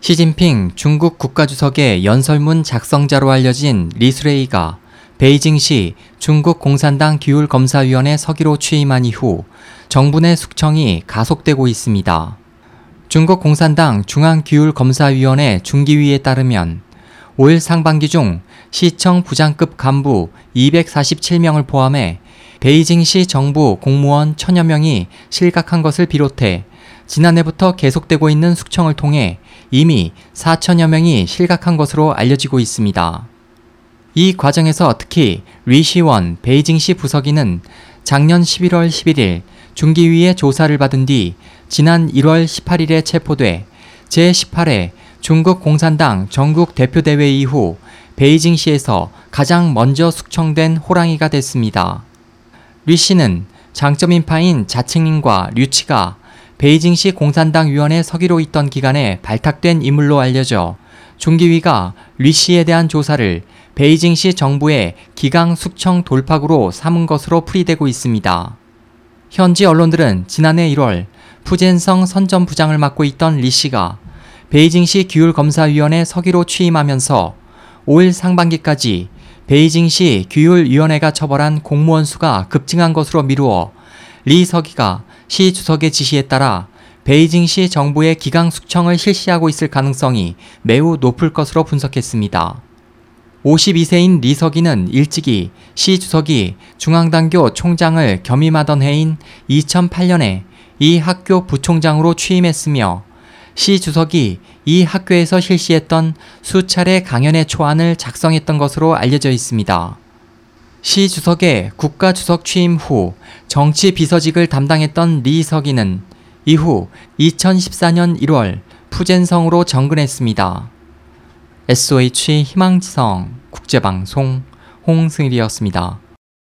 시진핑 중국 국가주석의 연설문 작성자로 알려진 리수레이가 베이징시 중국 공산당 규율검사위원회 서기로 취임한 이후 정부 내 숙청이 가속되고 있습니다. 중국 공산당 중앙규율검사위원회 중기위에 따르면 올 상반기 중 시청 부장급 간부 247명을 포함해 베이징시 정부 공무원 천여 명이 실각한 것을 비롯해 지난해부터 계속되고 있는 숙청을 통해 이미 4천여 명이 실각한 것으로 알려지고 있습니다. 이 과정에서 특히 리시원 베이징시 부서기는 작년 11월 11일 중기위의 조사를 받은 뒤 지난 1월 18일에 체포돼 제18회 중국 공산당 전국 대표대회 이후 베이징시에서 가장 먼저 숙청된 호랑이가 됐습니다. 리 씨는 장쩌민파인 자칭린과 류치가 베이징시 공산당 위원회 서기로 있던 기간에 발탁된 인물로 알려져 중기위가 리 씨에 대한 조사를 베이징시 정부의 기강 숙청 돌파구로 삼은 것으로 풀이되고 있습니다. 현지 언론들은 지난해 1월 푸젠성 선전부장을 맡고 있던 리 씨가 베이징시 규율검사위원회 서기로 취임하면서 올 상반기까지 베이징시 규율위원회가 처벌한 공무원 수가 급증한 것으로 미루어 리 서기가 시 주석의 지시에 따라 베이징시 정부의 기강 숙청을 실시하고 있을 가능성이 매우 높을 것으로 분석했습니다. 52세인 리 서기는 일찍이 시 주석이 중앙당교 총장을 겸임하던 해인 2008년에 이 학교 부총장으로 취임했으며 시 주석이 이 학교에서 실시했던 수차례 강연의 초안을 작성했던 것으로 알려져 있습니다. 시 주석의 국가 주석 취임 후 정치 비서직을 담당했던 리 서기는 이후 2014년 1월 푸젠성으로 정근했습니다. SOH 희망지성 국제방송 홍승일이었습니다.